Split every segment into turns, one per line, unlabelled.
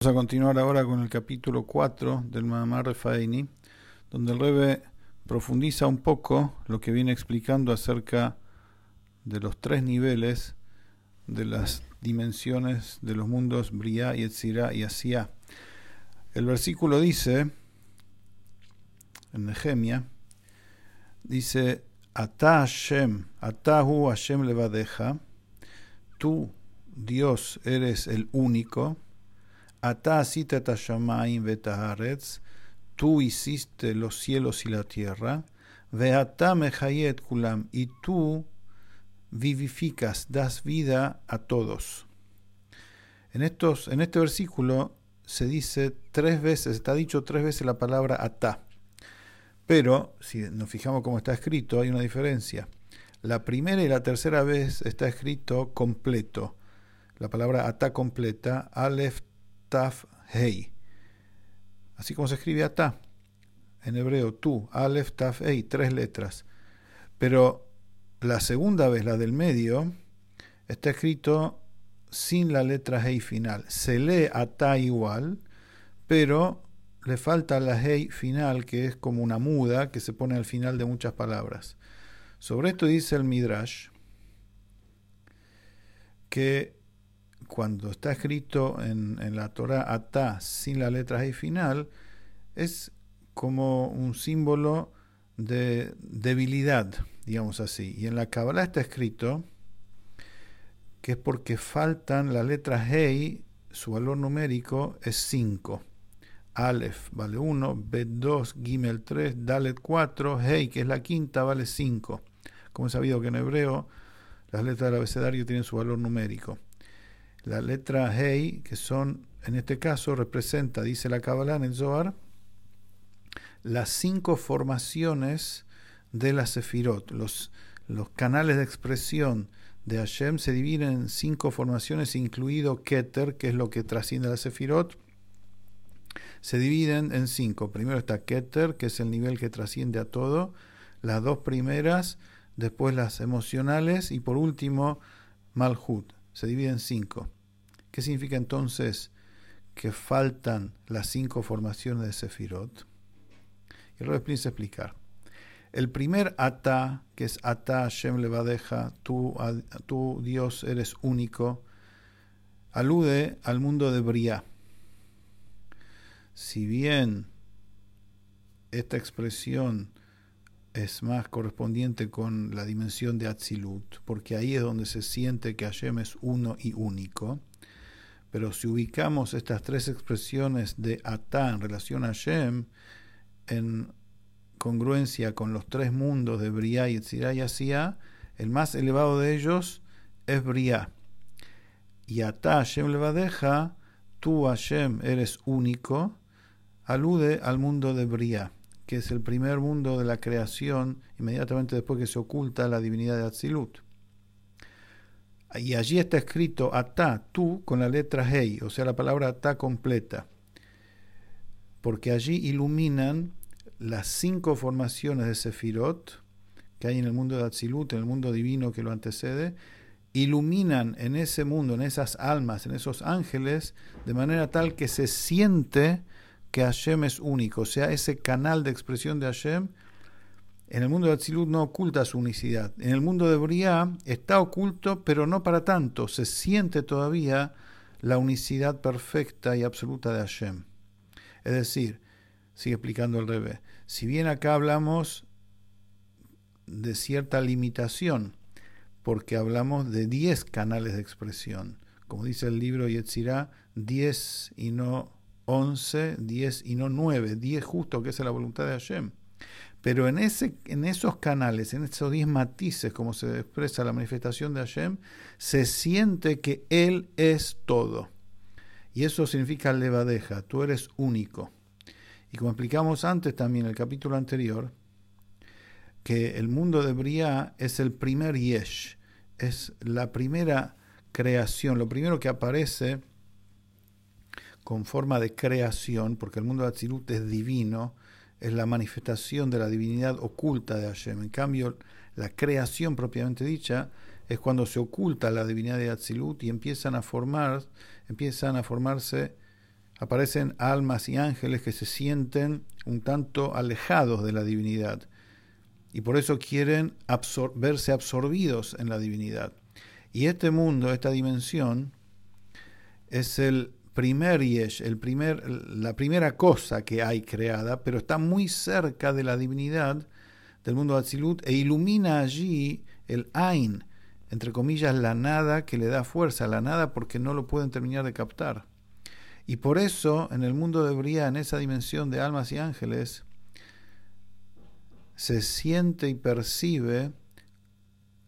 Vamos a continuar ahora con el capítulo 4 del Mahamar Refaini, donde el Rebe profundiza un poco lo que viene explicando acerca de los tres niveles de las dimensiones de los mundos Briah, Yetzirah y Asiá. El versículo dice, en Nehemia, dice, Ata Hashem, Atahu Hashem levadeja, tú, Dios, eres el único, tú hiciste los cielos y la tierra, kulam, y tú vivificas, das vida a todos. En, estos, en este versículo se dice tres veces, está dicho tres veces la palabra ata. Pero, si nos fijamos cómo está escrito, hay una diferencia. La primera y la tercera vez está escrito completo. La palabra ata completa, alef Taf Hei. Así como se escribe Ata. En hebreo, tú, Aleph Taf Hei, tres letras. Pero la segunda vez, la del medio, está escrito sin la letra Hei final. Se lee Ata igual, pero le falta la Hei final, que es como una muda que se pone al final de muchas palabras. Sobre esto dice el Midrash que cuando está escrito en, la Torah Ata sin la letra y final, es como un símbolo de debilidad, digamos así. Y en la Kabbalah está escrito que es porque faltan la letra Hei, su valor numérico es 5. Aleph vale 1, Bet 2, Gimel 3, Dalet 4, Hei, que es la quinta, vale 5. Como he sabido que en hebreo las letras del abecedario tienen su valor numérico. La letra Hei, que son, en este caso, representa, dice la Kabbalah en el Zohar, las cinco formaciones de la Sefirot. Los, los canales de expresión de Hashem se dividen en cinco formaciones, incluido Keter, que es lo que trasciende a la Sefirot. Se dividen en cinco. Primero está Keter, que es el nivel que trasciende a todo. Las dos primeras, después las emocionales y por último Malhut se divide en cinco. ¿Qué significa entonces que faltan las cinco formaciones de Sefirot? Y luego explica explicar. El primer ata, que es ata Hashem levadeja, tú, tú Dios eres único, alude al mundo de Briah. Si bien esta expresión es más correspondiente con la dimensión de Atzilut, porque ahí es donde se siente que Hashem es uno y único. Pero si ubicamos estas tres expresiones de Atá en relación a Hashem, en congruencia con los tres mundos de Briah, Yetzirah y Asiá, el más elevado de ellos es Briah. Y Atá Hashem Levadeja, tú Hashem eres único, alude al mundo de Briah que es el primer mundo de la creación, inmediatamente después que se oculta la divinidad de Atzilut. Y allí está escrito Atá, tú, con la letra Hei, o sea, la palabra Atá completa. Porque allí iluminan las cinco formaciones de Sefirot que hay en el mundo de Atzilut, en el mundo divino que lo antecede, iluminan en ese mundo, en esas almas, en esos ángeles, de manera tal que se siente que Hashem es único, o sea, ese canal de expresión de Hashem, en el mundo de Atzilut no oculta su unicidad. En el mundo de Briah está oculto, pero no para tanto. Se siente todavía la unicidad perfecta y absoluta de Hashem. Es decir, sigue explicando el revés, si bien acá hablamos de cierta limitación, porque hablamos de 10 canales de expresión, como dice el libro Yetzirah, 10 y no 11, 10 y no 9, 10 justo que es la voluntad de Hashem. Pero en, ese, en esos canales, en esos 10 matices, como se expresa la manifestación de Hashem, se siente que Él es todo. Y eso significa levadeja, tú eres único. Y como explicamos antes también en el capítulo anterior, que el mundo de Briah es el primer yesh, es la primera creación, lo primero que aparece con forma de creación, porque el mundo de Atzilut es divino, es la manifestación de la divinidad oculta de Hashem. En cambio, la creación propiamente dicha es cuando se oculta la divinidad de Atzilut y empiezan a formar, empiezan a formarse aparecen almas y ángeles que se sienten un tanto alejados de la divinidad y por eso quieren verse absorbidos en la divinidad. Y este mundo, esta dimensión, es el primer yesh, el primer, la primera cosa que hay creada, pero está muy cerca de la divinidad del mundo de e ilumina allí el Ain, entre comillas, la nada que le da fuerza, la nada porque no lo pueden terminar de captar. Y por eso, en el mundo de Bria, en esa dimensión de almas y ángeles, se siente y percibe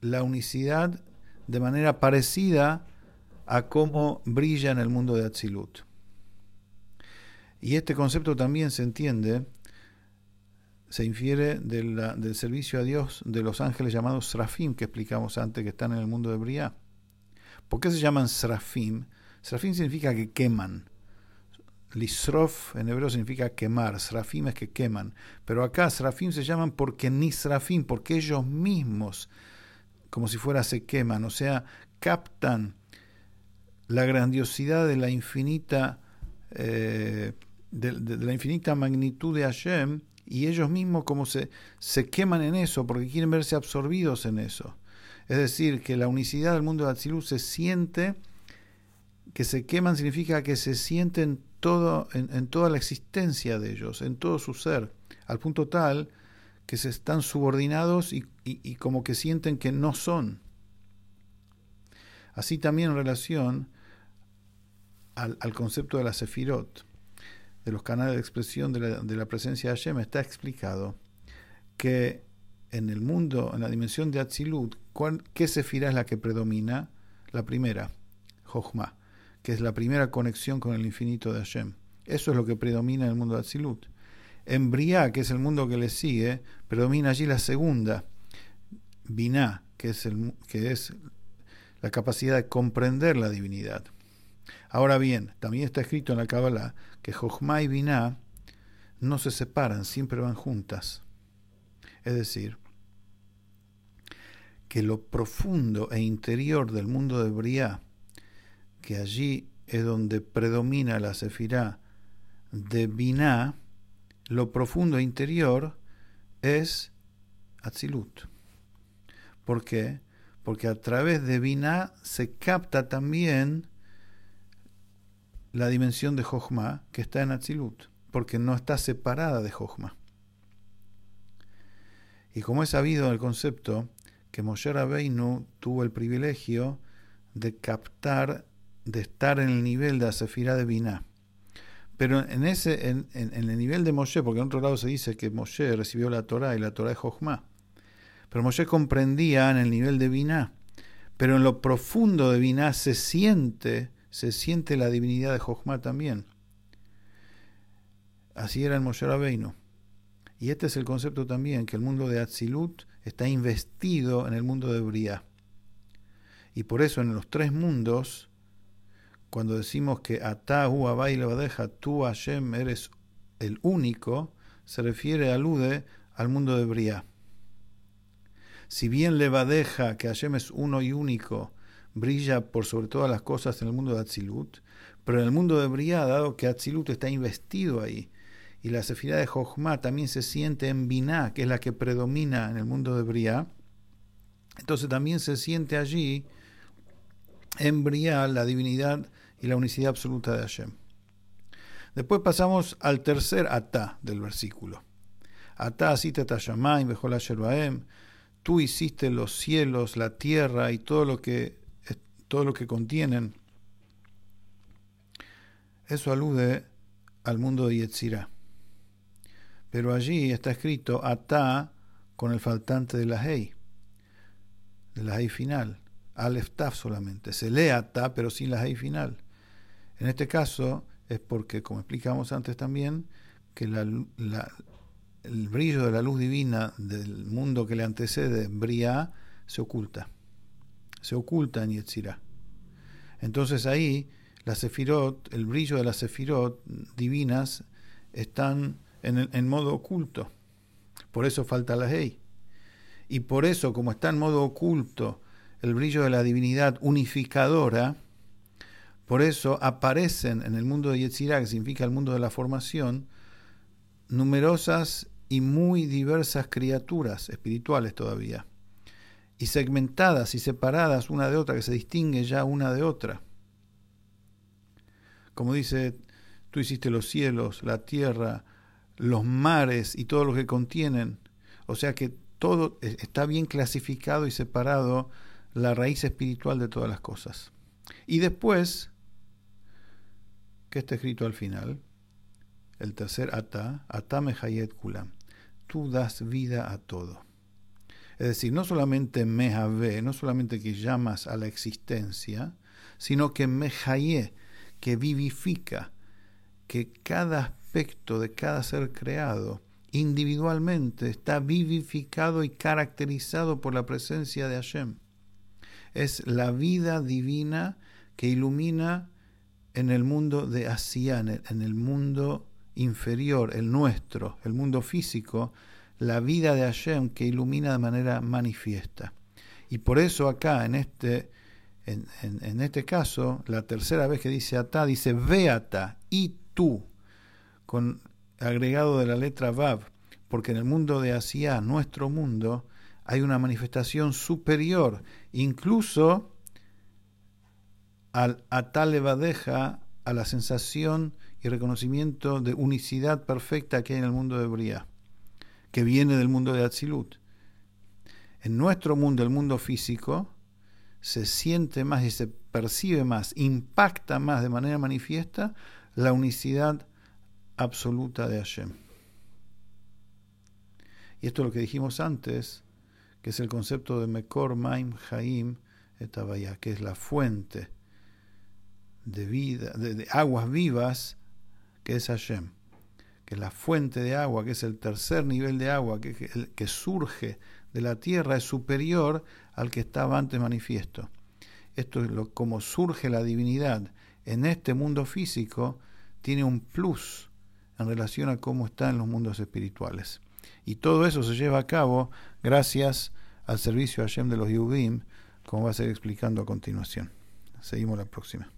la unicidad de manera parecida a cómo brilla en el mundo de Atzilut. Y este concepto también se entiende, se infiere del servicio a Dios de los ángeles llamados Srafim, que explicamos antes que están en el mundo de Briah. ¿Por qué se llaman Srafim? Srafim significa que queman. Lisrof en hebreo significa quemar, Srafim es que queman. Pero acá Srafim se llaman porque ni Srafim, porque ellos mismos, como si fuera, se queman, o sea, captan la grandiosidad de la infinita, eh, de, la infinita magnitud de Hashem y ellos mismos como se, se queman en eso porque quieren verse absorbidos en eso. Es decir, que la unicidad del mundo de Atzilus se siente, que se queman significa que se sienten todo, en, toda la existencia de ellos, en todo su ser, al punto tal que se están subordinados y, como que sienten que no son. Así también en relación al, concepto de la sefirot, de los canales de expresión de la, de la presencia de Hashem, está explicado que en el mundo, en la dimensión de Atzilut, ¿qué sefira es la que predomina? La primera, Jochma que es la primera conexión con el infinito de Hashem. Eso es lo que predomina en el mundo de. En Briah, que es el mundo que le sigue, predomina allí la segunda, Binah, que es, el, que es la capacidad de comprender la divinidad. Ahora bien, también está escrito en la Kabbalah que Jochma y Binah no se separan, siempre van juntas. Es decir, que lo profundo e interior del mundo de Briah que allí es donde predomina la sefirá de Binah, lo profundo e interior es Atzilut. ¿Por qué? Porque a través de Binah se capta también la dimensión de Jochma que está en Atzilut, porque no está separada de Jochma. Y como es sabido el concepto que Moshe Rabbeinu tuvo el privilegio de captar de estar en el nivel de la de Binah. Pero en, ese, en, el nivel de Moshe, porque en otro lado se dice que Moshe recibió la Torah y la Torah es Jochma. Pero Moshe comprendía en el nivel de Binah. Pero en lo profundo de Binah se siente, se siente la divinidad de Jochma también. Así era el Moshe Rabbeinu. Y este es el concepto también, que el mundo de Atzilut está investido en el mundo de Briah. Y por eso en los tres mundos cuando decimos que Atahu Abai Levadeja, tú Hashem eres el único, se refiere, alude al mundo de Briah. Si bien Levadeja, que Hashem es uno y único, brilla por sobre todas las cosas en el mundo de Atzilut, pero en el mundo de Briah, dado que Atzilut está investido ahí, y la sefirá de Jochma también se siente en Binah, que es la que predomina en el mundo de Briah, entonces también se siente allí en Briah la divinidad y la unicidad absoluta de Hashem. Después pasamos al tercer atá del versículo. Atá asita tashamayim la sherbaem. Tú hiciste los cielos, la tierra y todo lo que, todo lo que contienen. Eso alude al mundo de Yetzirah. Pero allí está escrito atá con el faltante de la Hei, de la Hei final. Alef Taf solamente. Se lee atá, pero sin la Hei final. En este caso es porque, como explicamos antes también, que el brillo de la luz divina del mundo que le antecede, Briah, se oculta. Se oculta en Yetzirah. Entonces ahí la sefirot, el brillo de las sefirot divinas están en, en modo oculto. Por eso falta la Hei. Y por eso, como está en modo oculto el brillo de la divinidad unificadora, Por eso aparecen en el mundo de Yetzirah, que significa el mundo de la formación, numerosas y muy diversas criaturas espirituales todavía, y segmentadas y separadas una de otra, que se distingue ya una de otra. Como dice, tú hiciste los cielos, la tierra, los mares y todo lo que contienen. O sea que todo está bien clasificado y separado la raíz espiritual de todas las cosas. Y después, ¿qué está escrito al final? El tercer ata, ata mehayet kulam. Tú das vida a todo. Es decir, no solamente mehave, no solamente que llamas a la existencia, sino que mehaye, que vivifica, que cada aspecto de cada ser creado individualmente está vivificado y caracterizado por la presencia de Hashem. Es la vida divina que ilumina en el mundo de Asián, en el mundo inferior, el nuestro, el mundo físico, la vida de Hashem que ilumina de manera manifiesta. Y por eso acá, en este, en, este caso, la tercera vez que dice Atá, dice Veata y tú, con agregado de la letra Vav, porque en el mundo de Asia, nuestro mundo, hay una manifestación superior, incluso al Atalevadeja, a la sensación y reconocimiento de unicidad perfecta que hay en el mundo de Briah, que viene del mundo de Atzilut. En nuestro mundo, el mundo físico, se siente más y se percibe más, impacta más de manera manifiesta la unicidad absoluta de Hashem. Y esto es lo que dijimos antes, que es el concepto de Mekor Maim Haim Etabaya, que es la fuente de vida, de, aguas vivas, que es Hashem, que la fuente de agua, que es el tercer nivel de agua que, surge de la tierra, es superior al que estaba antes manifiesto. Esto es lo, como surge la divinidad en este mundo físico, tiene un plus en relación a cómo está en los mundos espirituales. Y todo eso se lleva a cabo gracias al servicio Hashem de los Yudim, como va a ser explicando a continuación. Seguimos la próxima.